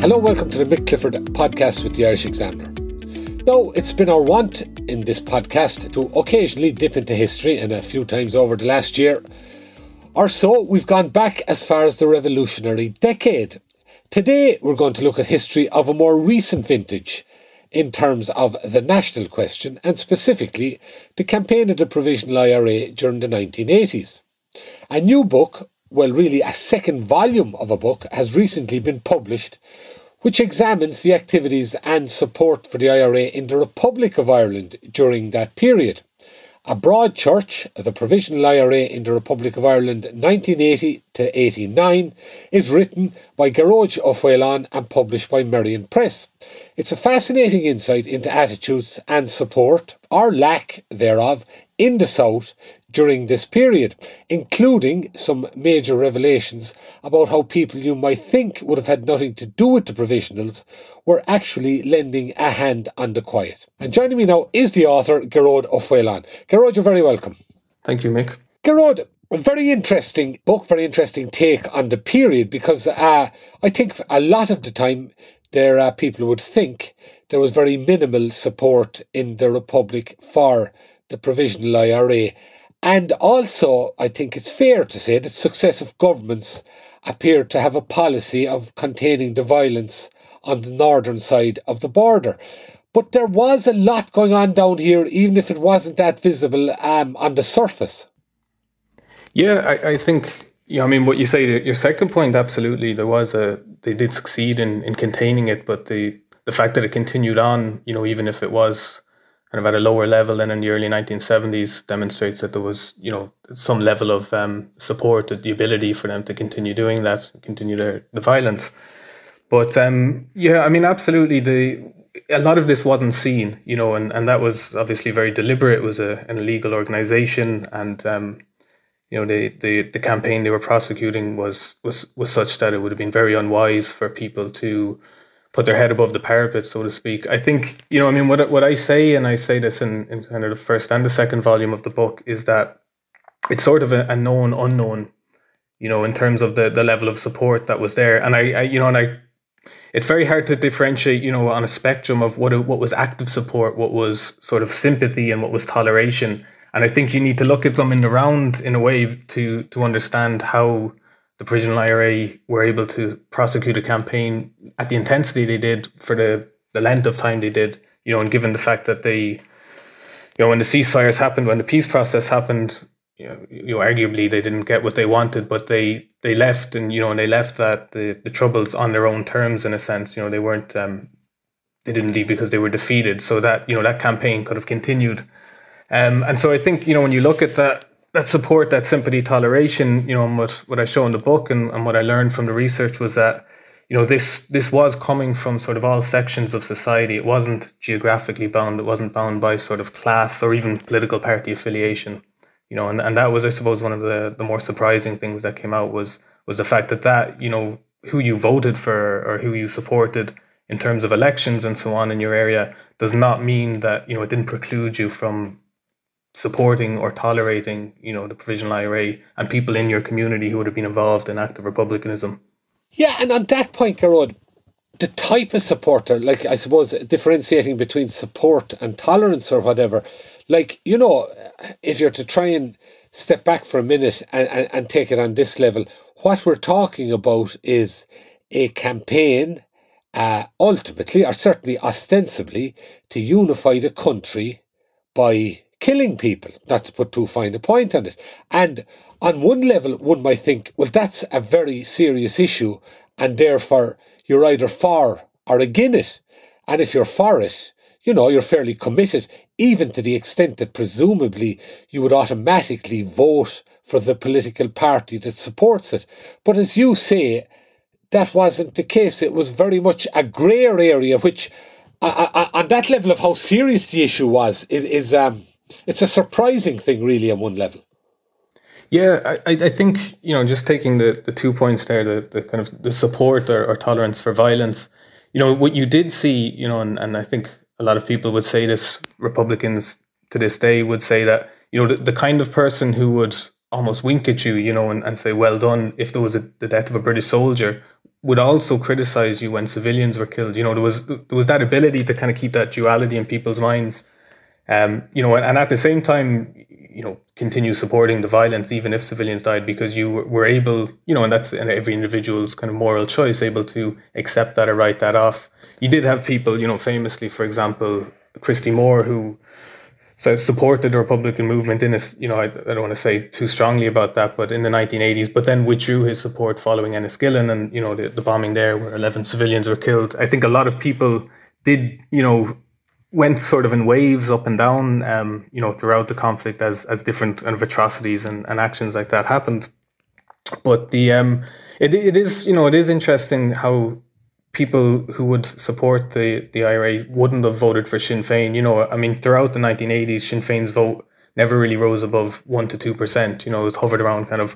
Hello, welcome to the Mick Clifford podcast with the Irish Examiner. Now, it's been our want in this podcast to occasionally dip into history, and a few times over the last year or so, we've gone back as far as the revolutionary decade. Today, we're going to look at history of a more recent vintage in terms of the national question, and specifically the campaign of the Provisional IRA during the 1980s. A new book well, really a second volume of a book, has recently been published, which examines the activities and support for the IRA in the Republic of Ireland during that period. A Broad Church, the Provisional IRA in the Republic of Ireland 1980 to 89, is written by Ó Faoleán and published by Merrion Press. It's a fascinating insight into attitudes and support, or lack thereof, in the South during this period, including some major revelations about how people you might think would have had nothing to do with the provisionals were actually lending a hand on the quiet. And joining me now is the author, Ó Faoleán. Gearóid, you're very welcome. Thank you, Mick. Gearóid, a very interesting book, very interesting take on the period because uh, I think a lot of the time there are people who would think there was very minimal support in the Republic for the Provisional IRA. And also, I think it's fair to say that successive governments appear to have a policy of containing the violence on the northern side of the border. But there was a lot going on down here, even if it wasn't that visible um, on the surface. Yeah, I, I think, yeah, I mean, what you say, your second point, absolutely, there was a, they did succeed in, in containing it, but the, the fact that it continued on, you know, even if it was kind of at a lower level than in the early 1970s demonstrates that there was, you know, some level of um, support, the ability for them to continue doing that, continue their, the violence. But um, yeah, I mean, absolutely, the a lot of this wasn't seen, you know, and, and that was obviously very deliberate. It was a, an illegal organization, and um, you know, the, the the campaign they were prosecuting was was was such that it would have been very unwise for people to put their head above the parapet, so to speak. I think, you know, I mean, what what I say, and I say this in, in kind of the first and the second volume of the book, is that it's sort of a, a known unknown, you know, in terms of the the level of support that was there. And I, I you know, and I it's very hard to differentiate, you know, on a spectrum of what what was active support, what was sort of sympathy, and what was toleration. And I think you need to look at them in the round in a way to to understand how the Provisional IRA were able to prosecute a campaign at the intensity they did for the, the length of time they did, you know, and given the fact that they, you know, when the ceasefires happened, when the peace process happened, you know, you know, arguably they didn't get what they wanted, but they they left and you know, and they left that the, the troubles on their own terms in a sense. You know, they weren't um, they didn't leave because they were defeated. So that you know that campaign could have continued. Um, and so I think you know when you look at that that support, that sympathy, toleration, you know, and what, what I show in the book and, and what I learned from the research was that, you know, this this was coming from sort of all sections of society. It wasn't geographically bound. It wasn't bound by sort of class or even political party affiliation. You know, and, and that was, I suppose, one of the, the more surprising things that came out was was the fact that that, you know, who you voted for or who you supported in terms of elections and so on in your area does not mean that, you know, it didn't preclude you from supporting or tolerating, you know, the provisional IRA and people in your community who would have been involved in active republicanism. Yeah, and on that point, Gearóid, the type of supporter, like I suppose differentiating between support and tolerance or whatever, like, you know, if you're to try and step back for a minute and, and, and take it on this level, what we're talking about is a campaign, uh, ultimately, or certainly ostensibly, to unify the country by killing people, not to put too fine a point on it. And on one level, one might think, well, that's a very serious issue, and therefore you're either for or against it. And if you're for it, you know, you're fairly committed, even to the extent that presumably you would automatically vote for the political party that supports it. But as you say, that wasn't the case. It was very much a grey area, which, uh, uh, on that level of how serious the issue was, is, is um, it's a surprising thing, really, on one level. Yeah, I, I think you know just taking the, the two points there, the, the kind of the support or, or tolerance for violence. You know what you did see, you know, and, and I think a lot of people would say this. Republicans to this day would say that you know the, the kind of person who would almost wink at you, you know, and, and say well done if there was a, the death of a British soldier would also criticize you when civilians were killed. You know, there was there was that ability to kind of keep that duality in people's minds. Um, you know, and at the same time, you know, continue supporting the violence even if civilians died because you were able, you know, and that's every individual's kind of moral choice, able to accept that or write that off. You did have people, you know, famously, for example, Christy Moore, who so supported the Republican movement in a, you know, I, I, don't want to say too strongly about that, but in the 1980s, but then withdrew his support following Enniskillen and, you know, the, the bombing there where 11 civilians were killed. I think a lot of people did, you know, went sort of in waves up and down, um, you know, throughout the conflict as, as different kind of atrocities and, and actions like that happened. But the, um, it, it is, you know, it is interesting how people who would support the, the IRA wouldn't have voted for Sinn Féin. You know, I mean, throughout the 1980s, Sinn Féin's vote never really rose above 1% to 2%. You know, it hovered around kind of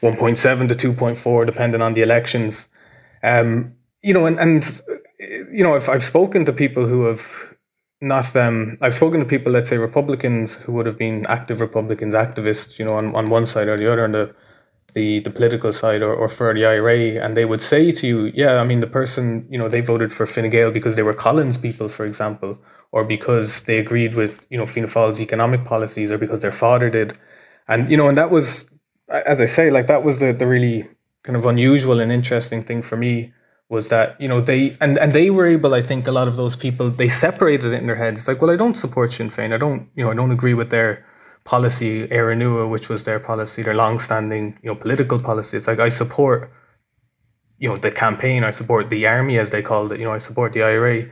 1.7 to 2.4, depending on the elections. Um, you know, and, and you know, I've, I've spoken to people who have not um I've spoken to people, let's say Republicans who would have been active Republicans, activists, you know, on, on one side or the other, and the the, the political side or, or for the IRA, and they would say to you, yeah, I mean, the person, you know, they voted for Fine Gael because they were Collins people, for example, or because they agreed with, you know, Fianna Fáil's economic policies or because their father did. And, you know, and that was, as I say, like that was the, the really kind of unusual and interesting thing for me was that, you know, they, and, and they were able, I think a lot of those people, they separated it in their heads. like, well, I don't support Sinn Féin. I don't, you know, I don't agree with their, policy, Éire Nua, which was their policy, their long-standing, you know, political policy. It's like I support, you know, the campaign. I support the army, as they called it. You know, I support the IRA,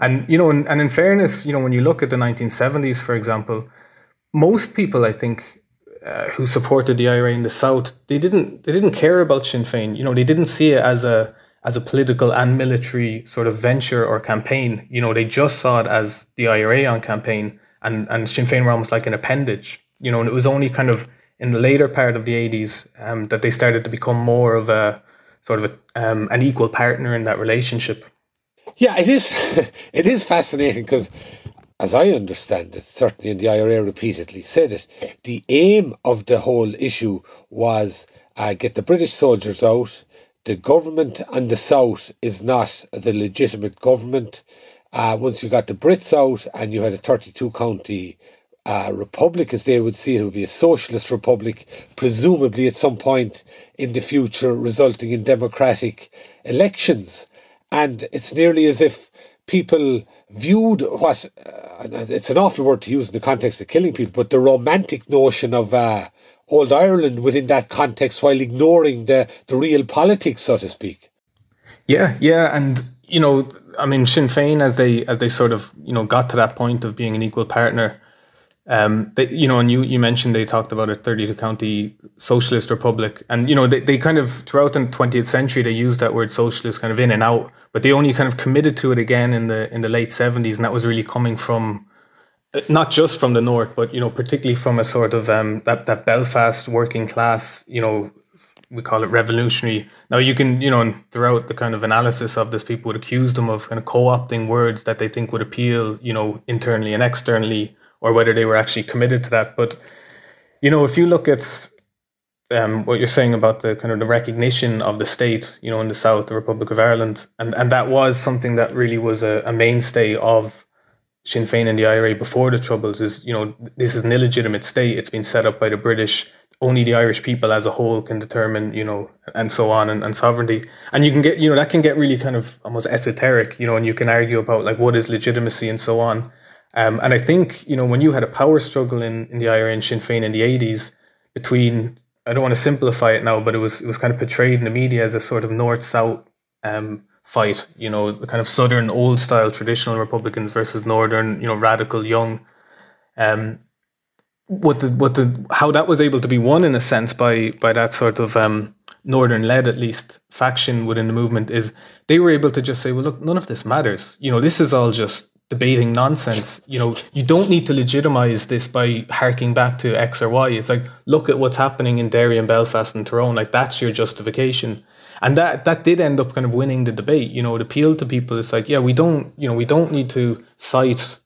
and you know, and, and in fairness, you know, when you look at the 1970s, for example, most people, I think, uh, who supported the IRA in the South, they didn't they didn't care about Sinn Féin. You know, they didn't see it as a as a political and military sort of venture or campaign. You know, they just saw it as the IRA on campaign, and and Sinn Féin were almost like an appendage you know, and it was only kind of in the later part of the 80s um, that they started to become more of a sort of a, um, an equal partner in that relationship. Yeah, it is. it is fascinating because, as I understand it, certainly in the IRA repeatedly said it, the aim of the whole issue was uh, get the British soldiers out. The government and the south is not the legitimate government. Uh, once you got the Brits out and you had a 32 county uh, republic, as they would see it, it would be a socialist republic, presumably at some point in the future, resulting in democratic elections. And it's nearly as if people viewed what uh, it's an awful word to use in the context of killing people, but the romantic notion of uh, old Ireland within that context, while ignoring the the real politics, so to speak. Yeah, yeah, and you know, I mean, Sinn Féin, as they as they sort of you know got to that point of being an equal partner, um, they, you know, and you, you mentioned they talked about a 32 county socialist republic. And, you know, they, they kind of, throughout the 20th century, they used that word socialist kind of in and out, but they only kind of committed to it again in the, in the late 70s. And that was really coming from, not just from the north, but, you know, particularly from a sort of, um, that, that Belfast working class, you know, we call it revolutionary. Now you can, you know, throughout the kind of analysis of this, people would accuse them of kind of co-opting words that they think would appeal, you know, internally and externally or whether they were actually committed to that. But you know, if you look at um, what you're saying about the kind of the recognition of the state, you know, in the South, the Republic of Ireland, and and that was something that really was a, a mainstay of Sinn Féin and the IRA before the Troubles. Is you know, this is an illegitimate state. It's been set up by the British. Only the Irish people as a whole can determine, you know, and so on, and, and sovereignty. And you can get, you know, that can get really kind of almost esoteric, you know, and you can argue about like what is legitimacy and so on. Um, and I think, you know, when you had a power struggle in, in the IRA and Sinn Féin in the 80s between, I don't want to simplify it now, but it was, it was kind of portrayed in the media as a sort of north south um, fight. You know, the kind of southern old style traditional Republicans versus northern, you know, radical young. Um, what the what the how that was able to be won in a sense by by that sort of um, northern led at least faction within the movement is they were able to just say, well, look, none of this matters. You know, this is all just debating nonsense. You know, you don't need to legitimize this by harking back to X or Y. It's like, look at what's happening in Derry and Belfast and Tyrone. Like that's your justification. And that that did end up kind of winning the debate. You know, it appealed to people. It's like, yeah, we don't, you know, we don't need to cite,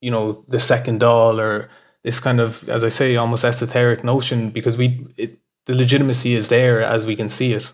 you know, the second Dáil or this kind of, as I say, almost esoteric notion because we it, the legitimacy is there as we can see it.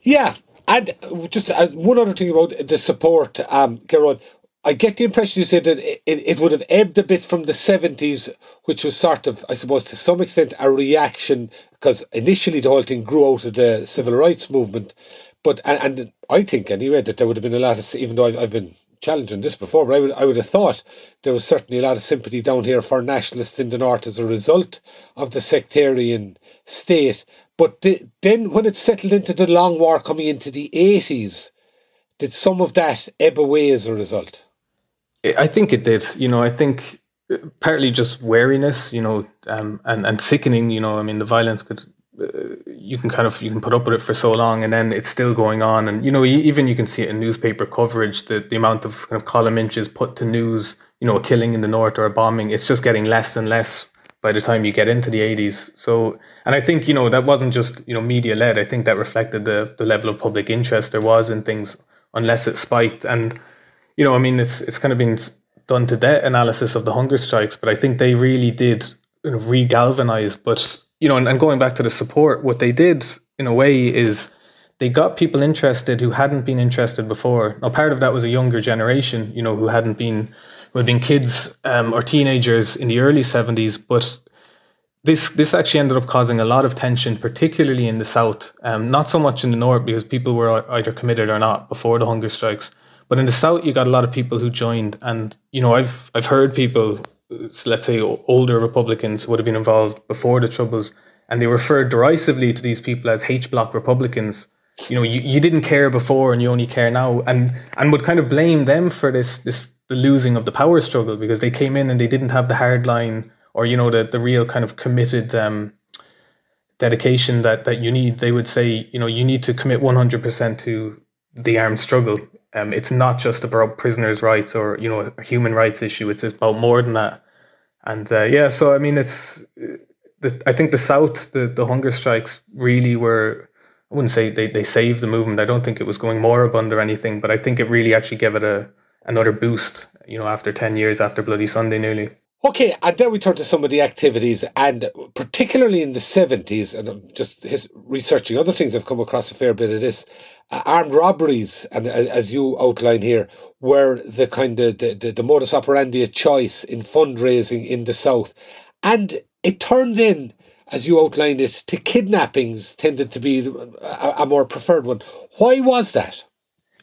Yeah, and just uh, one other thing about the support, um, Gearóid. I get the impression you said that it, it would have ebbed a bit from the 70s, which was sort of, I suppose, to some extent, a reaction, because initially the whole thing grew out of the civil rights movement. But, and, and I think anyway, that there would have been a lot of, even though I've, I've been challenging this before, but I would, I would have thought there was certainly a lot of sympathy down here for nationalists in the north as a result of the sectarian state. But the, then when it settled into the long war coming into the 80s, did some of that ebb away as a result? I think it did. You know, I think uh, partly just wariness, you know, um, and, and sickening, you know, I mean, the violence could uh, you can kind of you can put up with it for so long and then it's still going on. And you know even you can see it in newspaper coverage the, the amount of kind of column inches put to news you know a killing in the north or a bombing it's just getting less and less by the time you get into the 80s so and i think you know that wasn't just you know media led. I think that reflected the the level of public interest there was in things unless it spiked. And you know i mean it's it's kind of been done to death analysis of the hunger strikes but i think they really did re-galvanize but you know, and, and going back to the support, what they did in a way is they got people interested who hadn't been interested before. Now, part of that was a younger generation, you know, who hadn't been, who had been kids um, or teenagers in the early 70s, but this this actually ended up causing a lot of tension, particularly in the south. Um, not so much in the north because people were either committed or not before the hunger strikes, but in the south, you got a lot of people who joined. And you know, I've I've heard people let's say older Republicans would have been involved before the Troubles, and they referred derisively to these people as H block Republicans. You know, you, you didn't care before and you only care now, and and would kind of blame them for this this the losing of the power struggle because they came in and they didn't have the hard line or you know the the real kind of committed um, dedication that that you need. They would say, you know, you need to commit one hundred percent to the armed struggle um, it's not just about prisoners' rights or you know a human rights issue. It's about more than that. And uh, yeah, so I mean, it's the, I think the South, the the hunger strikes really were. I wouldn't say they, they saved the movement. I don't think it was going moribund or anything, but I think it really actually gave it a another boost. You know, after ten years after Bloody Sunday, nearly. Okay, and then we turn to some of the activities, and particularly in the 70s, and I'm just his, researching other things, I've come across a fair bit of this. Uh, armed robberies, and uh, as you outline here, were the kind of the, the, the modus operandi of choice in fundraising in the South. And it turned in, as you outlined it, to kidnappings tended to be a, a more preferred one. Why was that?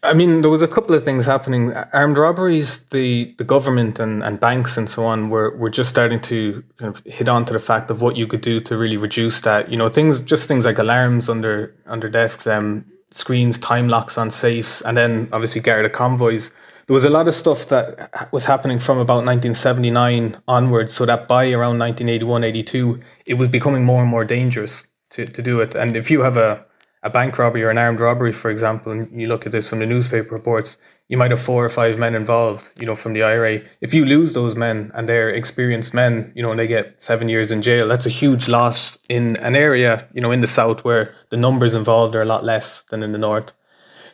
I mean, there was a couple of things happening. Armed robberies, the, the government and, and banks and so on were, were just starting to kind of hit on to the fact of what you could do to really reduce that. You know, things just things like alarms under under desks, um, screens, time locks on safes, and then obviously Garda convoys. There was a lot of stuff that was happening from about 1979 onwards, so that by around 1981, 82, it was becoming more and more dangerous to, to do it. And if you have a a bank robbery or an armed robbery, for example, and you look at this from the newspaper reports, you might have four or five men involved, you know, from the IRA. If you lose those men and they're experienced men, you know, and they get seven years in jail, that's a huge loss in an area, you know, in the south where the numbers involved are a lot less than in the north.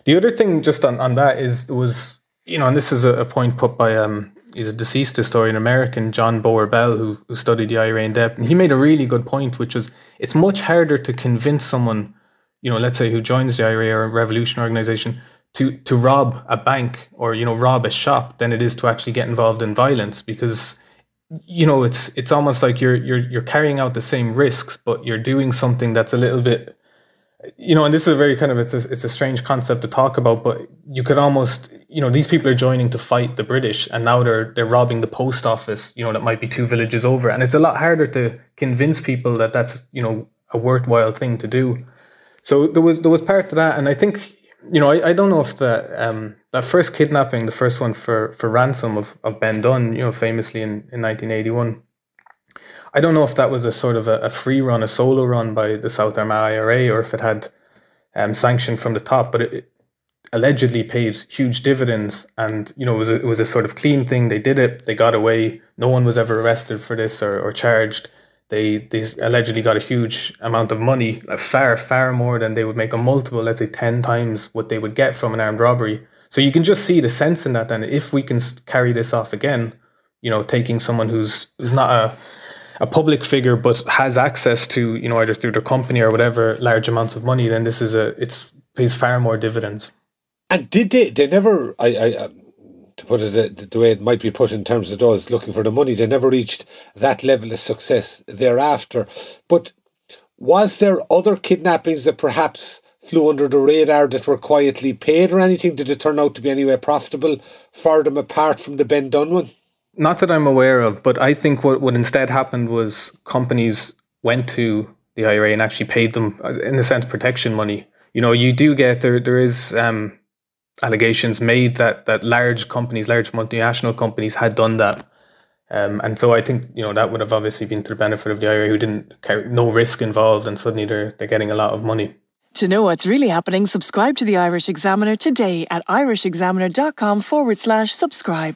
The other thing just on, on that is was, you know, and this is a, a point put by um he's a deceased historian American, John Bowyer Bell, who, who studied the IRA in depth. And he made a really good point, which was it's much harder to convince someone you know, let's say who joins the IRA or a revolution organization to to rob a bank or you know rob a shop than it is to actually get involved in violence because you know it's it's almost like you're you're you're carrying out the same risks but you're doing something that's a little bit you know and this is a very kind of it's a, it's a strange concept to talk about but you could almost you know these people are joining to fight the british and now they're they're robbing the post office you know that might be two villages over. And it's a lot harder to convince people that that's you know a worthwhile thing to do so there was there was part of that, and I think you know, I, I don't know if the um, that first kidnapping, the first one for for ransom of, of Ben Dunne, you know, famously in, in 1981. I don't know if that was a sort of a, a free run, a solo run by the South Armagh IRA, or if it had um, sanction from the top. But it, allegedly paid huge dividends, and you know, it was a, it was a sort of clean thing. They did it. They got away. No one was ever arrested for this or, or charged they they allegedly got a huge amount of money, like far far more than they would make a multiple, let's say ten times what they would get from an armed robbery. So you can just see the sense in that. Then, if we can carry this off again, you know, taking someone who's who's not a a public figure but has access to you know either through their company or whatever large amounts of money, then this is a it's pays far more dividends. And did they? They never. I. I um, to put it the way it might be put in terms of those looking for the money, they never reached that level of success thereafter. But was there other kidnappings that perhaps flew under the radar that were quietly paid or anything? Did it turn out to be anyway profitable for them apart from the Ben Dunne one? Not that I'm aware of, but I think what, what instead happened was companies went to the IRA and actually paid them, in a sense, protection money. You know, you do get there. There is um, allegations made that that large companies, large multinational companies, had done that. Um, and so I think you know that would have obviously been to the benefit of the IRA, who didn't carry no risk involved, and suddenly they're they're getting a lot of money. To know what's really happening, subscribe to the Irish Examiner today at irishexaminer.com forward slash subscribe.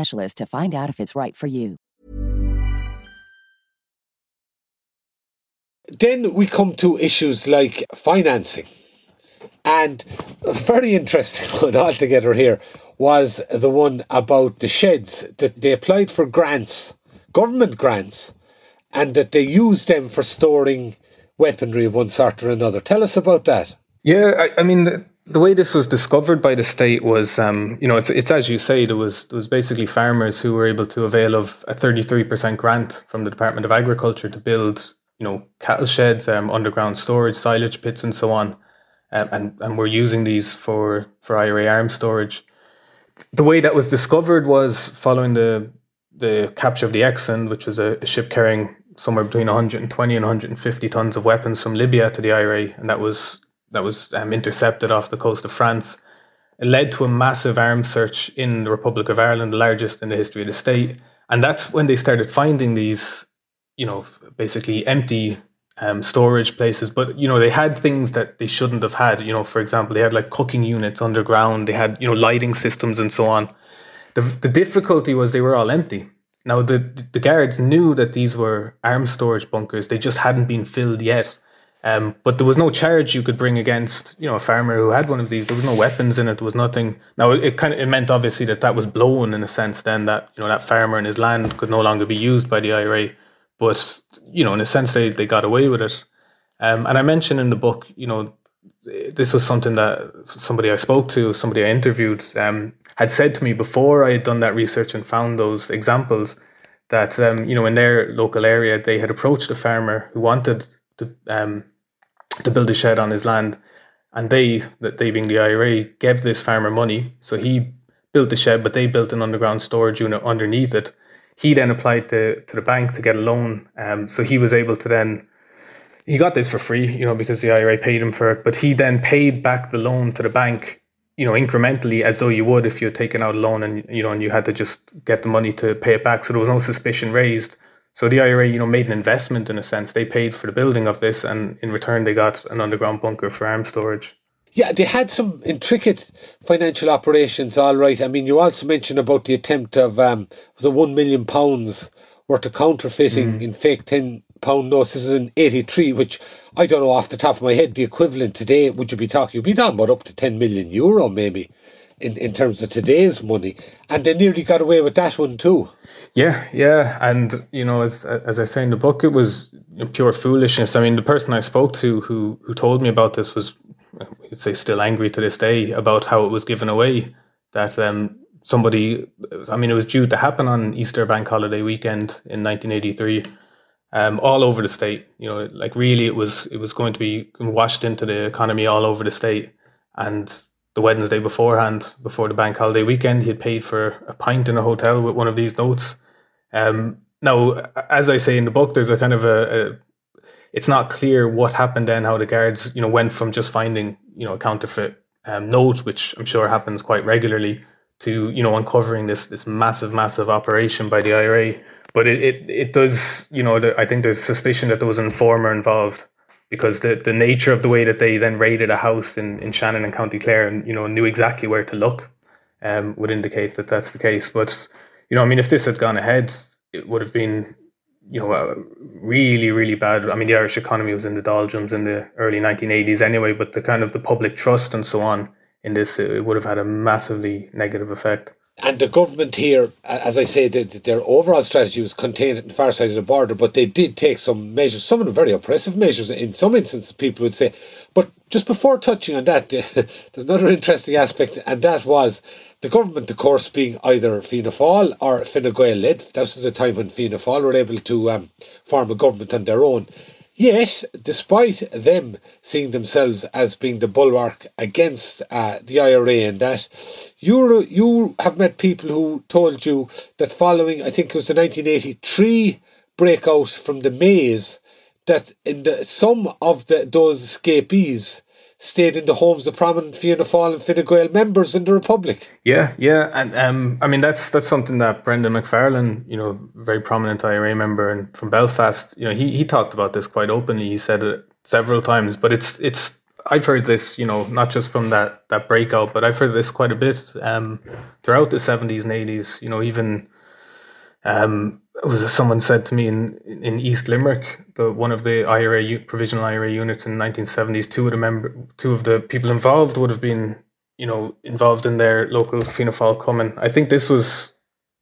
specialist to find out if it's right for you. Then we come to issues like financing. And a very interesting one altogether here was the one about the sheds that they applied for grants, government grants, and that they used them for storing weaponry of one sort or another. Tell us about that. Yeah, I, I mean, the way this was discovered by the state was, um, you know, it's it's as you say, there was there was basically farmers who were able to avail of a thirty three percent grant from the Department of Agriculture to build, you know, cattle sheds, um, underground storage, silage pits, and so on, um, and and we're using these for for IRA arms storage. The way that was discovered was following the the capture of the Eksund, which was a, a ship carrying somewhere between 120 and 150 tons of weapons from Libya to the IRA, and that was that was um, intercepted off the coast of France. It led to a massive arms search in the Republic of Ireland, the largest in the history of the state. And that's when they started finding these, you know, basically empty um, storage places. But, you know, they had things that they shouldn't have had. You know, for example, they had like cooking units underground, they had, you know, lighting systems and so on. The, the difficulty was they were all empty. Now, the, the guards knew that these were arms storage bunkers, they just hadn't been filled yet. Um, but there was no charge you could bring against you know a farmer who had one of these. There was no weapons in it. There was nothing. Now it, it kind of it meant obviously that that was blown in a sense. Then that you know that farmer and his land could no longer be used by the IRA. But you know in a sense they they got away with it. Um, and I mentioned in the book, you know, this was something that somebody I spoke to, somebody I interviewed, um, had said to me before I had done that research and found those examples. That um, you know in their local area they had approached a farmer who wanted to um, to build a shed on his land. And they, that they being the IRA, gave this farmer money. So he built the shed, but they built an underground storage unit underneath it. He then applied to, to the bank to get a loan. Um, so he was able to then, he got this for free, you know, because the IRA paid him for it. But he then paid back the loan to the bank, you know, incrementally as though you would if you had taken out a loan and, you know, and you had to just get the money to pay it back. So there was no suspicion raised. So the IRA, you know, made an investment in a sense. They paid for the building of this, and in return, they got an underground bunker for arms storage. Yeah, they had some intricate financial operations, all right. I mean, you also mentioned about the attempt of um, was it one million pounds worth of counterfeiting mm. in fake ten pound notes. This is in eighty three, which I don't know off the top of my head the equivalent today. Would you be talking? You'd be talking about up to ten million euro, maybe, in in terms of today's money. And they nearly got away with that one too. Yeah, yeah, and you know, as as I say in the book, it was pure foolishness. I mean, the person I spoke to who who told me about this was could say still angry to this day about how it was given away. That um, somebody, I mean, it was due to happen on Easter Bank Holiday weekend in 1983, um, all over the state. You know, like really, it was it was going to be washed into the economy all over the state. And the Wednesday beforehand, before the bank holiday weekend, he had paid for a pint in a hotel with one of these notes. Um, now, as I say in the book, there's a kind of a, a it's not clear what happened then, how the guards, you know, went from just finding, you know, a counterfeit um, note, which I'm sure happens quite regularly, to, you know, uncovering this this massive, massive operation by the IRA. But it, it, it does, you know, the, I think there's suspicion that there was an informer involved because the, the nature of the way that they then raided a house in, in Shannon and County Clare and, you know, knew exactly where to look um, would indicate that that's the case. But, you know, I mean, if this had gone ahead, it would have been you know, really, really bad. I mean, the Irish economy was in the doldrums in the early 1980s anyway, but the kind of the public trust and so on in this, it would have had a massively negative effect. And the government here, as I say, the, their overall strategy was contained at the far side of the border, but they did take some measures, some of them very oppressive measures in some instances, people would say. But just before touching on that, there's another interesting aspect, and that was the government, of course, being either Fianna Fáil or Fine Gael led. That was the time when Fianna Fáil were able to um, form a government on their own. Yet, despite them seeing themselves as being the bulwark against uh, the IRA and that, you you have met people who told you that following, I think it was the 1983 breakout from the maze, that in the some of the those escapees stayed in the homes of prominent Fianna Fáil and Fine Gael members in the Republic. Yeah, yeah, and um, I mean that's that's something that Brendan McFarlane, you know, very prominent IRA member and from Belfast, you know, he he talked about this quite openly. He said it several times, but it's it's I've heard this, you know, not just from that that breakout, but I've heard this quite a bit um, throughout the seventies and eighties. You know, even um, was someone said to me in in East Limerick, the one of the IRA provisional IRA units in 1970s. Two of the member, two of the people involved would have been, you know, involved in their local Fianna Fáil Cumann. I think this was,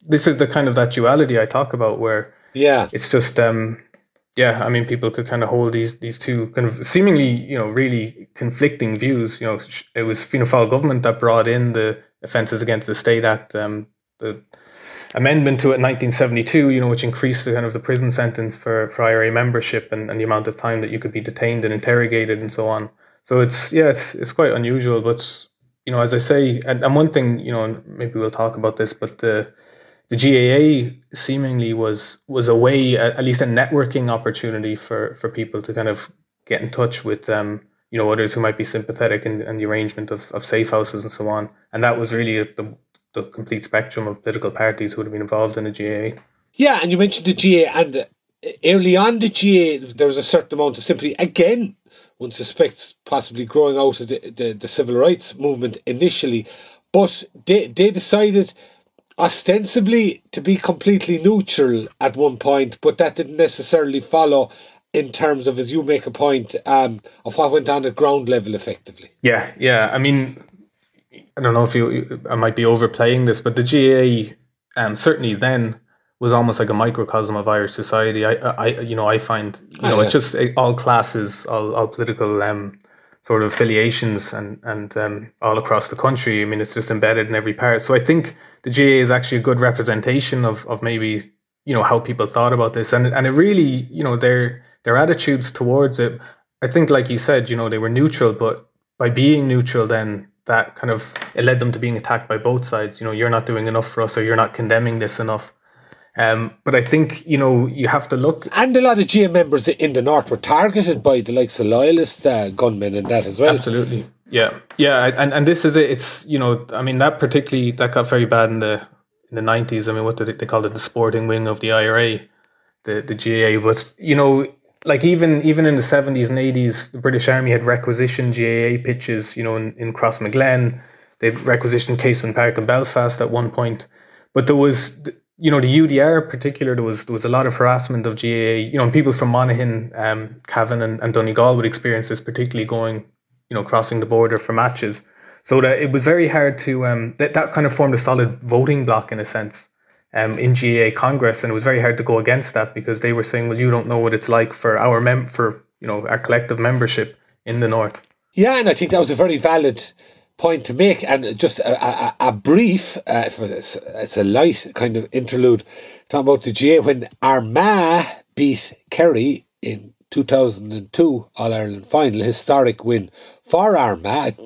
this is the kind of that duality I talk about, where yeah, it's just um, yeah. I mean, people could kind of hold these these two kind of seemingly, you know, really conflicting views. You know, it was Fianna Fáil government that brought in the Offences Against the State Act, um, the amendment to it in 1972, you know, which increased the kind of the prison sentence for, for IRA membership and, and the amount of time that you could be detained and interrogated and so on. So it's yeah, it's it's quite unusual, but you know, as I say, and, and one thing, you know, maybe we'll talk about this, but the the GAA seemingly was was a way, at least a networking opportunity for for people to kind of get in touch with um, you know, others who might be sympathetic in, in the arrangement of, of safe houses and so on. And that was really the the complete spectrum of political parties who would have been involved in the GAA. Yeah, and you mentioned the GAA, and early on the GAA, there was a certain amount of sympathy. Again, one suspects possibly growing out of the, the, the civil rights movement initially, but they, they decided ostensibly to be completely neutral at one point, but that didn't necessarily follow in terms of, as you make a point, um, of what went on at ground level effectively. Yeah, yeah. I mean, I don't know if you, I might be overplaying this, but the GAA um, certainly then was almost like a microcosm of Irish society. I, I, you know, I find, you know, oh, yeah. it's just all classes, all, all political um, sort of affiliations, and and um, all across the country. I mean, it's just embedded in every part. So I think the GAA is actually a good representation of of maybe you know how people thought about this, and and it really, you know, their their attitudes towards it. I think, like you said, you know, they were neutral, but by being neutral, then that kind of it led them to being attacked by both sides. You know, you're not doing enough for us, or you're not condemning this enough. Um, but I think you know you have to look. And a lot of GAA members in the north were targeted by the likes of loyalist uh, gunmen and that as well. Absolutely, yeah, yeah. And and this is it. It's you know, I mean that particularly that got very bad in the in the nineties. I mean, what did they, they call it? The sporting wing of the IRA, the the GAA. But you know, like even even in the seventies and eighties, the British Army had requisitioned GAA pitches, you know, in, in Crossmaglen. They'd requisitioned Casement Park in Belfast at one point. But there was you know, the UDR in particular, there was there was a lot of harassment of GAA. You know, and people from Monaghan, um, Cavan, and, and Donegal would experience this, particularly going, you know, crossing the border for matches. So that it was very hard to um, that that kind of formed a solid voting block in a sense um, in GAA Congress, and it was very hard to go against that because they were saying, well, you don't know what it's like for our mem for you know our collective membership in the north. Yeah, and I think that was a very valid point to make. And just a, a, a brief, uh, it's, it's, a light kind of interlude, talking about the GAA when Armagh beat Kerry in 2002 All Ireland final, historic win for Armagh.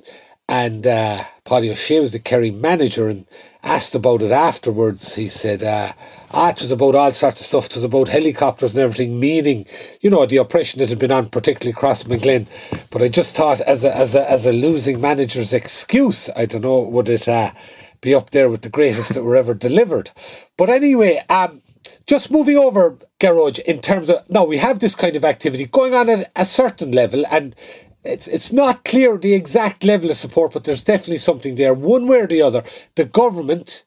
And uh, Paddy O'Shea was the Kerry manager and asked about it afterwards. He said, uh, ah, it was about all sorts of stuff. It was about helicopters and everything, meaning, you know, the oppression that had been on, particularly Crossmaglen. But I just thought, as a, as a, as a losing manager's excuse, I don't know, would it uh, be up there with the greatest that were ever delivered? But anyway, um, just moving over, Gearóid, in terms of now we have this kind of activity going on at a certain level, and it's it's not clear the exact level of support, but there's definitely something there. One way or the other, the government,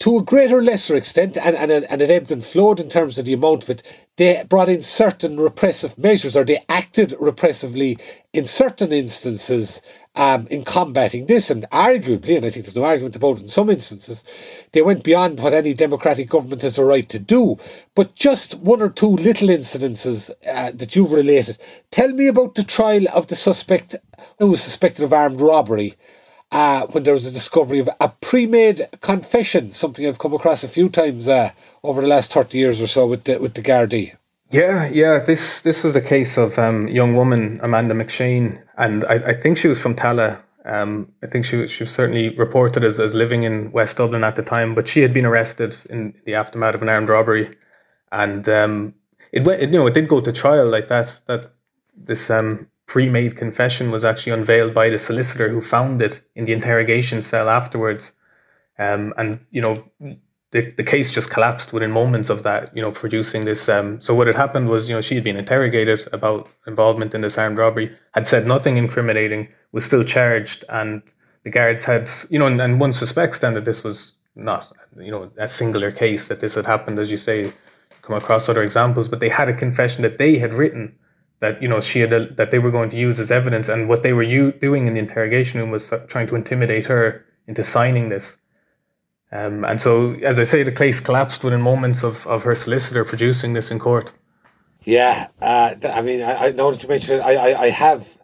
to a greater or lesser extent, and, and, and it ebbed and flowed in terms of the amount of it, they brought in certain repressive measures, or they acted repressively in certain instances um, in combating this. And arguably, and I think there's no argument about it in some instances, they went beyond what any democratic government has a right to do. But just one or two little incidences uh, that you've related. Tell me about the trial of the suspect who was suspected of armed robbery. Uh, when there was a discovery of a pre-made confession, something I've come across a few times uh, over the last thirty years or so with the with the Gardaí. Yeah, yeah. This this was a case of um, young woman Amanda McShane, and I, I think she was from Tallaght. Um, I think she she was certainly reported as, as living in West Dublin at the time, but she had been arrested in the aftermath of an armed robbery, and um, it went. It, you know, it did go to trial like that. That this um, pre-made confession was actually unveiled by the solicitor who found it in the interrogation cell afterwards. Um, and you know, the, the case just collapsed within moments of that, you know, producing this. Um, so what had happened was, you know, she had been interrogated about involvement in this armed robbery, had said nothing incriminating, was still charged, and the guards had, you know, and, and one suspects then that this was not, you know, a singular case that this had happened, as you say, come across other examples, but they had a confession that they had written that you know she had a, that they were going to use as evidence, and what they were u- doing in the interrogation room was trying to intimidate her into signing this. Um, and so, as I say, the case collapsed within moments of, of her solicitor producing this in court. Yeah, uh, I mean, I, I know that you mentioned it. I, I, I have,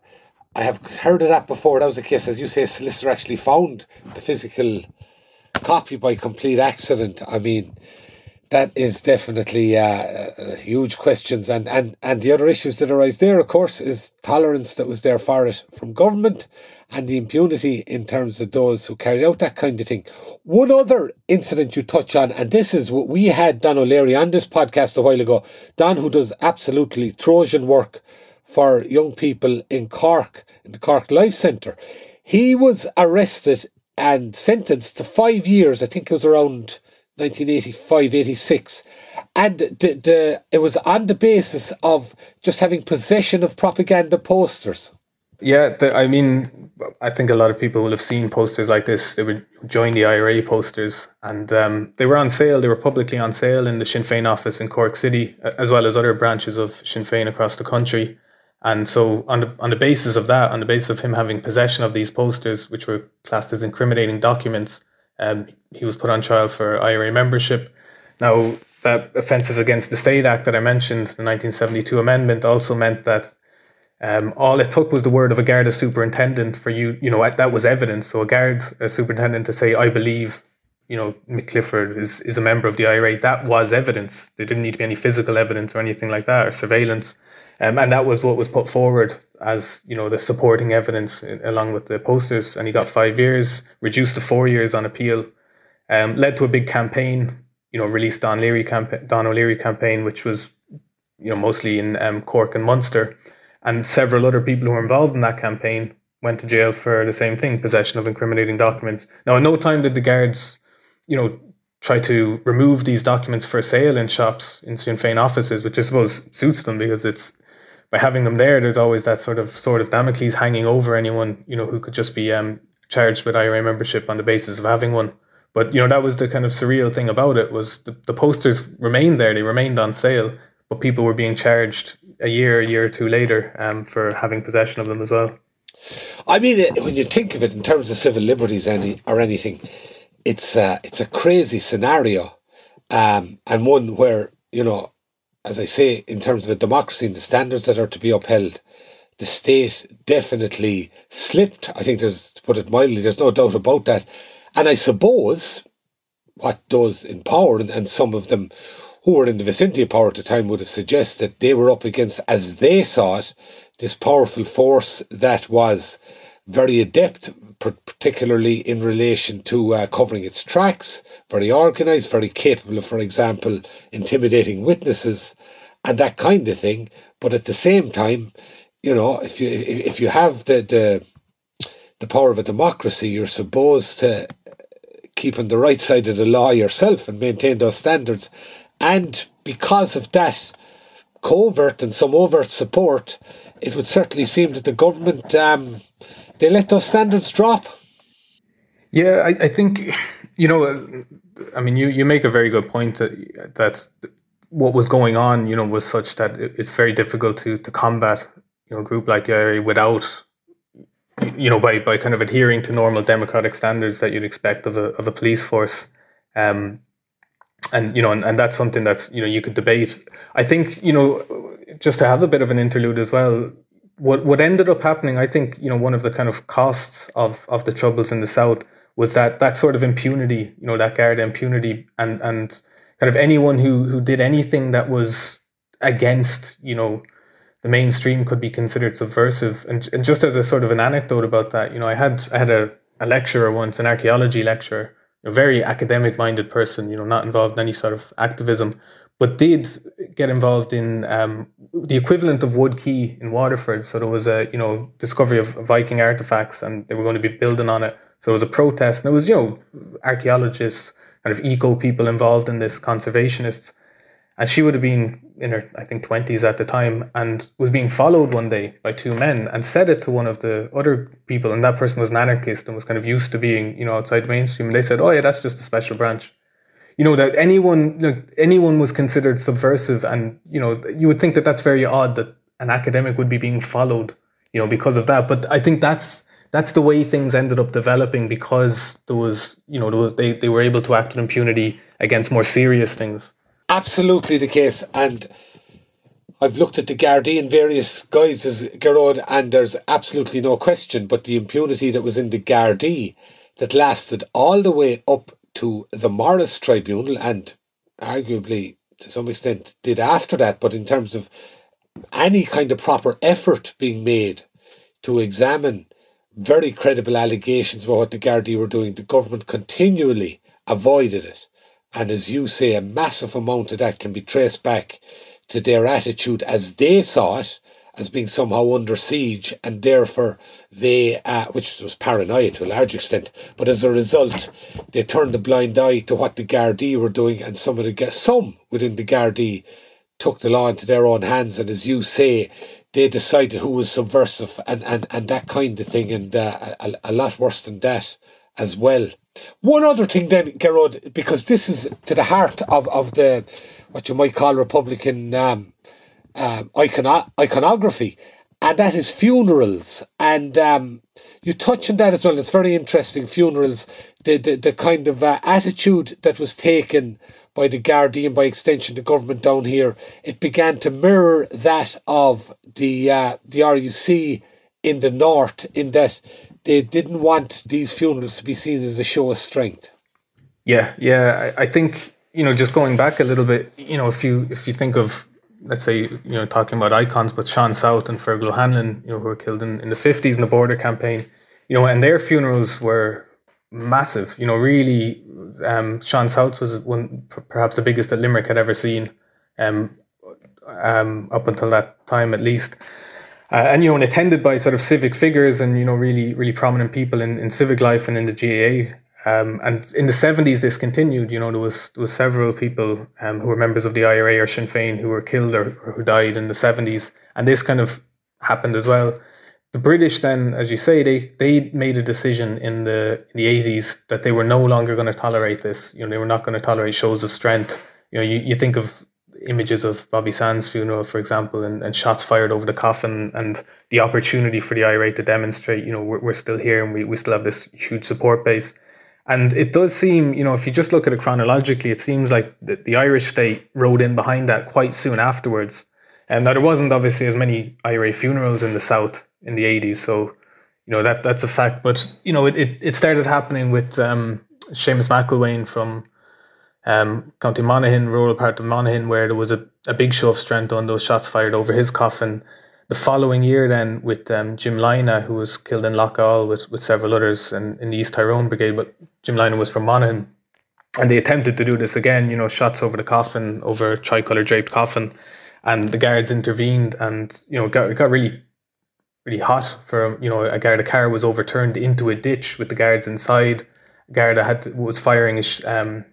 I have heard of that before. That was the case, as you say, a solicitor actually found the physical copy by complete accident. I mean, that is definitely uh, uh, huge questions, and, and and the other issues that arise there, of course, is tolerance that was there for it from government, and the impunity in terms of those who carried out that kind of thing. One other incident you touch on, and this is what we had Don O'Leary on this podcast a while ago. Don, who does absolutely Trojan work for young people in Cork, in the Cork Life Centre, he was arrested and sentenced to five years. I think it was around 1985 86 and the, the, it was on the basis of just having possession of propaganda posters. Yeah the, i mean i think a lot of people will have seen posters like this. They would join the ira posters and um, they were on sale. They were publicly on sale in the sinn féin office in cork city as well as other branches of sinn féin across the country. And so on the, on the basis of that on the basis of him having possession of these posters which were classed as incriminating documents um, he was put on trial for IRA membership. Now, that Offences Against the State Act that I mentioned, the 1972 amendment, also meant that um, all it took was the word of a Garda superintendent for you, you know, that was evidence. So a guard a superintendent to say, I believe, you know, Mick Clifford is, is a member of the IRA, that was evidence. There didn't need to be any physical evidence or anything like that or surveillance. Um, and that was what was put forward as you know the supporting evidence in, along with the posters. And he got five years, reduced to four years on appeal. Um, led to a big campaign, you know, released Don Leary Don O'Leary campaign, which was you know mostly in um, Cork and Munster, and several other people who were involved in that campaign went to jail for the same thing, possession of incriminating documents. Now, at no time did the guards, you know, try to remove these documents for sale in shops in Sinn Féin offices, which I suppose suits them because it's by having them there, there's always that sort of sort of Damocles hanging over anyone you know who could just be um, charged with IRA membership on the basis of having one. But you know that was the kind of surreal thing about it was the, the posters remained there; they remained on sale, but people were being charged a year, a year or two later um, for having possession of them as well. I mean, when you think of it in terms of civil liberties, any or anything, it's a, it's a crazy scenario, um, and one where you know, as I say, in terms of a democracy and the standards that are to be upheld, the state definitely slipped. I think there's, to put it mildly, there's no doubt about that. And I suppose what those in power and, and some of them who were in the vicinity of power at the time would have suggested that they were up against, as they saw it, this powerful force that was very adept, particularly in relation to uh, covering its tracks, very organised, very capable of, for example, intimidating witnesses and that kind of thing. But at the same time, you know, if you if you have the the the power of a democracy, you're supposed to keep on the right side of the law yourself and maintain those standards. And because of that covert and some overt support, it would certainly seem that the government um, they let those standards drop. Yeah, I, I think you know. I mean, you, you make a very good point that that what was going on, you know, was such that it's very difficult to to combat you know a group like the IRA without you know by by kind of adhering to normal democratic standards that you'd expect of a of a police force. Um, and you know, and, and that's something that's you know you could debate. I think you know, just to have a bit of an interlude as well. What what ended up happening, I think, you know, one of the kind of costs of of the troubles in the south was that that sort of impunity, you know, that guard impunity, and and kind of anyone who who did anything that was against, you know, the mainstream could be considered subversive. And and just as a sort of an anecdote about that, you know, I had I had a, a lecturer once, an archaeology lecturer, a very academic minded person, you know, not involved in any sort of activism, but did get involved in um, the equivalent of Wood Quay in Waterford. So there was a, you know, discovery of Viking artifacts and they were going to be building on it. So it was a protest and it was, you know, archaeologists, kind of eco people involved in this, conservationists. And she would have been in her, I think, 20s at the time and was being followed one day by two men and said it to one of the other people. And that person was an anarchist and was kind of used to being, you know, outside mainstream. And they said, oh, yeah, that's just a special branch. You know, that anyone, anyone was considered subversive. And, you know, you would think that that's very odd that an academic would be being followed, you know, because of that. But I think that's, that's the way things ended up developing because there was, you know, they, they were able to act with impunity against more serious things absolutely the case. And I've looked at the Gardaí in various guises, Gearóid, and there's absolutely no question. But the impunity that was in the Gardaí that lasted all the way up to the Morris Tribunal and arguably to some extent did after that, but in terms of any kind of proper effort being made to examine very credible allegations about what the Gardaí were doing, the government continually avoided it. And as you say, a massive amount of that can be traced back to their attitude as they saw it, as being somehow under siege, and therefore they, uh, which was paranoia to a large extent, but as a result, they turned a blind eye to what the Gardaí were doing, and some of the some within the Gardaí took the law into their own hands, and as you say, they decided who was subversive and, and, and that kind of thing, and uh, a, a lot worse than that as well. One other thing then, Gearóid, because this is to the heart of, of the what you might call Republican um, um, icono- iconography, and that is funerals. And um, you touch on that as well. It's very interesting. Funerals, the the, the kind of uh, attitude that was taken by the Guardian, by extension, the government down here, it began to mirror that of the uh, the RUC in the north, in that they didn't want these funerals to be seen as a show of strength. Yeah, yeah. I, I think you know, just going back a little bit, you know, if you if you think of let's say, you know, talking about icons, but Sean South and Fergal O'Hanlon, you know, who were killed in, in the 50s in the border campaign, you know, and their funerals were massive, you know, really, um, Sean South was one, perhaps the biggest that Limerick had ever seen, um, um, up until that time at least uh, and you know, and attended by sort of civic figures and you know, really, really prominent people in, in civic life and in the GAA. Um, and in the seventies, this continued. You know, there was there was several people um, who were members of the IRA or Sinn Féin who were killed or, or who died in the seventies, and this kind of happened as well. The British then, as you say, they they made a decision in the in the eighties that they were no longer going to tolerate this. You know, they were not going to tolerate shows of strength. You know, you, you think of images of Bobby Sands' funeral, for example, and, and shots fired over the coffin, and the opportunity for the IRA to demonstrate, you know, we're, we're still here and we, we still have this huge support base. And it does seem, you know, if you just look at it chronologically, it seems like the, the Irish state rode in behind that quite soon afterwards. And now there wasn't obviously as many IRA funerals in the South in the 80s. So, you know, that that's a fact. But, you know, it, it, it started happening with um, Seamus McElwaine from um, County Monaghan, rural part of Monaghan, where there was a, a big show of strength on those shots fired over his coffin. The following year, then, with um, Jim Lynagh, who was killed in Loughgall with, with several others and in the East Tyrone Brigade, but Jim Lynagh was from Monaghan. And they attempted to do this again, you know, shots over the coffin, over a tricolour draped coffin. And the guards intervened and, you know, it got, it got really, really hot for, you know, a Garda car was overturned into a ditch with the guards inside. Garda had to, was firing his, um,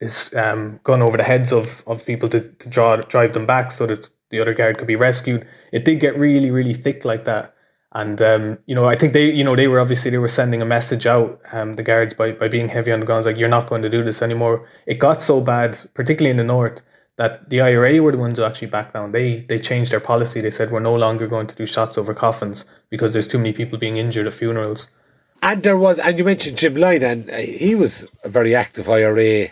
his um, gun over the heads of, of people to, to draw, drive them back so that the other guard could be rescued. It did get really, really thick like that. And um, you know, I think they, you know, they were obviously they were sending a message out, um, the guards by by being heavy on the guns, like you're not going to do this anymore. It got so bad, particularly in the north, that the IRA were the ones who actually backed down. They they changed their policy. They said we're no longer going to do shots over coffins because there's too many people being injured at funerals. And there was, and you mentioned Jim Lynagh, and he was a very active IRA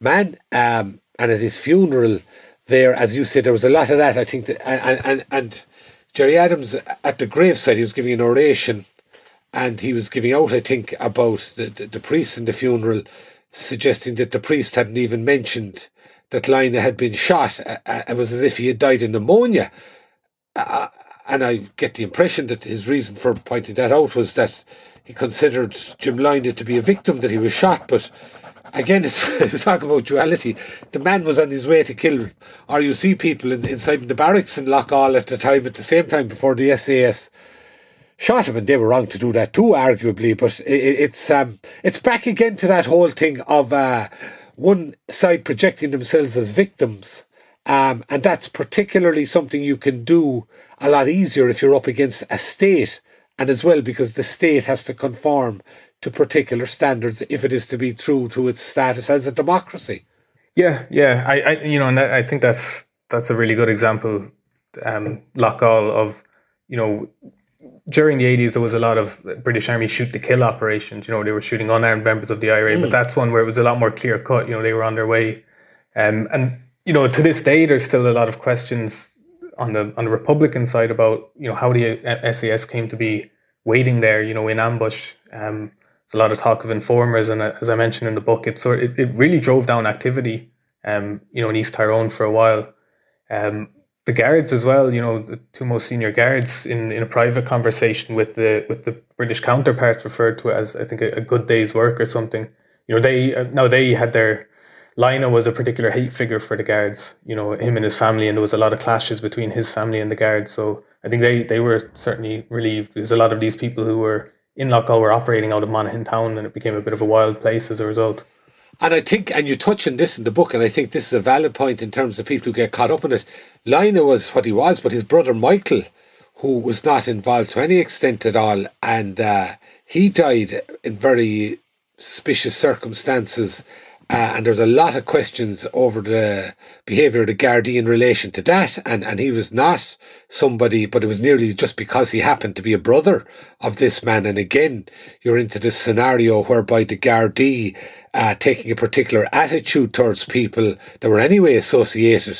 man. Um, and at his funeral, there, as you said, there was a lot of that. I think that, and and and Gerry Adams at the graveside, he was giving an oration, and he was giving out, I think, about the the, the priest in the funeral, suggesting that the priest hadn't even mentioned that Lynagh had been shot. Uh, uh, it was as if he had died of pneumonia. Uh, uh, and I get the impression that his reason for pointing that out was that he considered Jim Lynagh to be a victim, that he was shot, but again, it's talk about duality. The man was on his way to kill RUC people in, inside the barracks in Loughgall at the time, at the same time before the SAS shot him, and they were wrong to do that too, arguably. But it, it's um, it's back again to that whole thing of uh, one side projecting themselves as victims. Um, and that's particularly something you can do a lot easier if you're up against a state, and as well because the state has to conform to particular standards if it is to be true to its status as a democracy. Yeah, yeah, I, I you know, and I think that's that's a really good example, um, Loughgall of, you know, during the eighties there was a lot of British Army shoot to kill operations. You know, they were shooting unarmed members of the IRA, mm. but that's one where it was a lot more clear cut. You know, they were on their way, um, and you know, to this day there's still a lot of questions on the on the Republican side about you know how the SAS came to be waiting there, you know, in ambush. Um, there's a lot of talk of informers, and uh, as I mentioned in the book, it sort it, it really drove down activity. Um, you know, in East Tyrone for a while. Um, the guards as well. You know, the two most senior guards in, in a private conversation with the with the British counterparts referred to it as I think a, a good day's work or something. You know, they uh, now they had their Lynagh was a particular hate figure for the guards. You know, him and his family, and there was a lot of clashes between his family and the guards. So I think they they were certainly relieved because a lot of these people who were in Loughgall were operating out of Monaghan town and it became a bit of a wild place as a result. And I think, and you touch on this in the book, and I think this is a valid point in terms of people who get caught up in it. Lynagh was what he was, but his brother Michael, who was not involved to any extent at all, and uh, he died in very suspicious circumstances uh, and there's a lot of questions over the behaviour of the Gardaí in relation to that. And, and he was not somebody, but it was nearly just because he happened to be a brother of this man. And again, you're into this scenario whereby the Gardaí uh, taking a particular attitude towards people that were anyway associated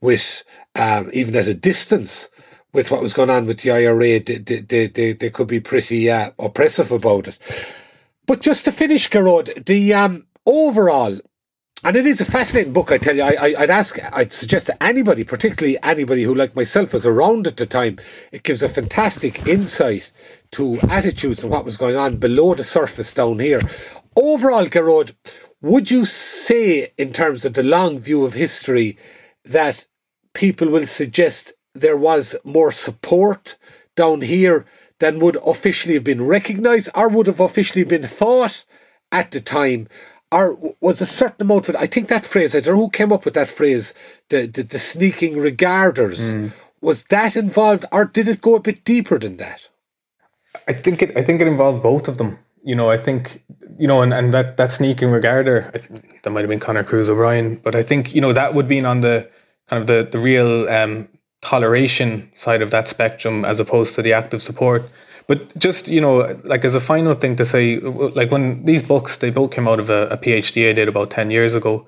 with, um, even at a distance, with what was going on with the IRA, they, they, they, they could be pretty uh, oppressive about it. But just to finish, Gearóid, the um, overall, and it is a fascinating book, I tell you. I, would ask, I'd suggest to anybody, particularly anybody who, like myself, was around at the time, it gives a fantastic insight to attitudes and what was going on below the surface down here. Overall, Gearóid, would you say, in terms of the long view of history, that people will suggest there was more support down here than would officially have been recognised or would have officially been thought? at the time, or was a certain amount of it? I think that phrase, I don't know who came up with that phrase, the, the, the sneaking regarders. Mm. Was that involved, or did it go a bit deeper than that? I think it. I think it involved both of them. You know, I think you know, and, and that that sneaking regarder that might have been Conor Cruise O'Brien, but I think you know that would be on the kind of the the real um, toleration side of that spectrum as opposed to the active support. But just you know, like as a final thing to say, like when these books they both came out of a, a PhD I did about ten years ago.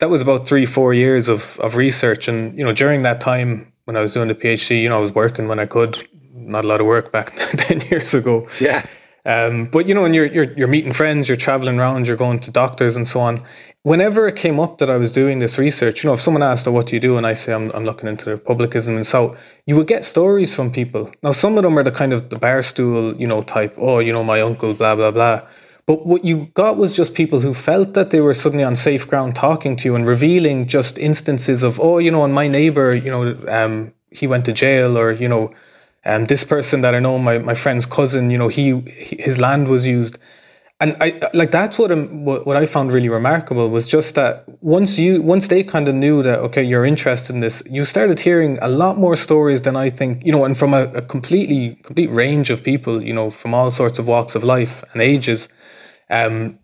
That was about three four years of of research, and you know during that time when I was doing the PhD, you know I was working when I could. Not a lot of work back ten years ago. Yeah. Um, but you know, when you're, you're you're meeting friends, you're traveling around, you're going to doctors and so on, whenever it came up that I was doing this research, you know, if someone asked, oh, what do you do? And I say, I'm, I'm looking into republicanism. And so you would get stories from people. Now, some of them are the kind of the bar stool, you know, type, oh, you know, my uncle, blah, blah, blah. But what you got was just people who felt that they were suddenly on safe ground talking to you and revealing just instances of, oh, you know, and my neighbor, you know, um, he went to jail or, you know, um, this person that I know, my, my friend's cousin, you know, he, his land was used and I like that's what, I'm, what I found really remarkable was just that once you once they kind of knew that okay you're interested in this you started hearing a lot more stories than I think you know and from a, a completely complete range of people you know from all sorts of walks of life and ages um,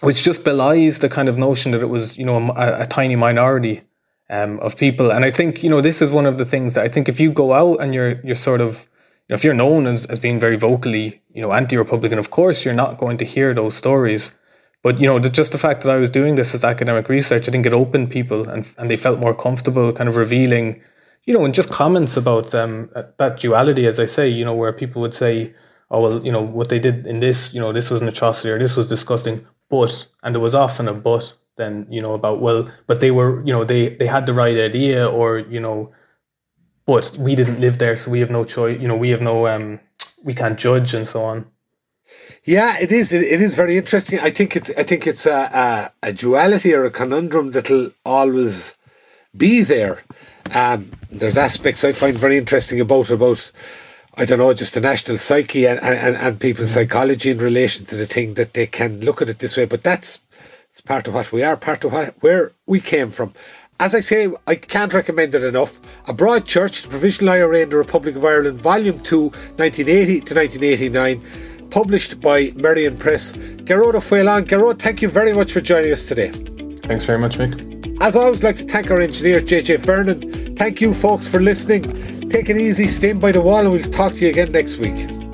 which just belies the kind of notion that it was you know a, a tiny minority um, of people. And I think you know this is one of the things that I think if you go out and you're you're sort of know, if you're known as, as being very vocally, you know, anti-Republican, of course you're not going to hear those stories. But you know, the, just the fact that I was doing this as academic research, I think it opened people, and and they felt more comfortable, kind of revealing, you know, and just comments about um, that duality, as I say, you know, where people would say, "Oh well, you know, what they did in this, you know, this was an atrocity or this was disgusting," but and there was often a but then, you know, about well, but they were, you know, they they had the right idea, or you know, but we didn't live there, so we have no choice. You know, we have no, um, we can't judge and so on. Yeah, it is. It, it is very interesting. I think it's. I think it's a, a, a duality or a conundrum that'll always be there. Um, there's aspects I find very interesting about about I don't know, just the national psyche and, and, and people's mm-hmm. psychology in relation to the thing that they can look at it this way. But that's it's part of what we are, part of what, where we came from. As I say, I can't recommend it enough. A Broad Church, the Provisional IRA in the Republic of Ireland, Volume 2, 1980 to 1989, published by Merrion Press. Gearóid Faoleán. Gearóid, thank you very much for joining us today. Thanks very much, Mick. As I always like to thank our engineer, JJ Vernon. Thank you, folks, for listening. Take it easy, stay by the wall, and we'll talk to you again next week.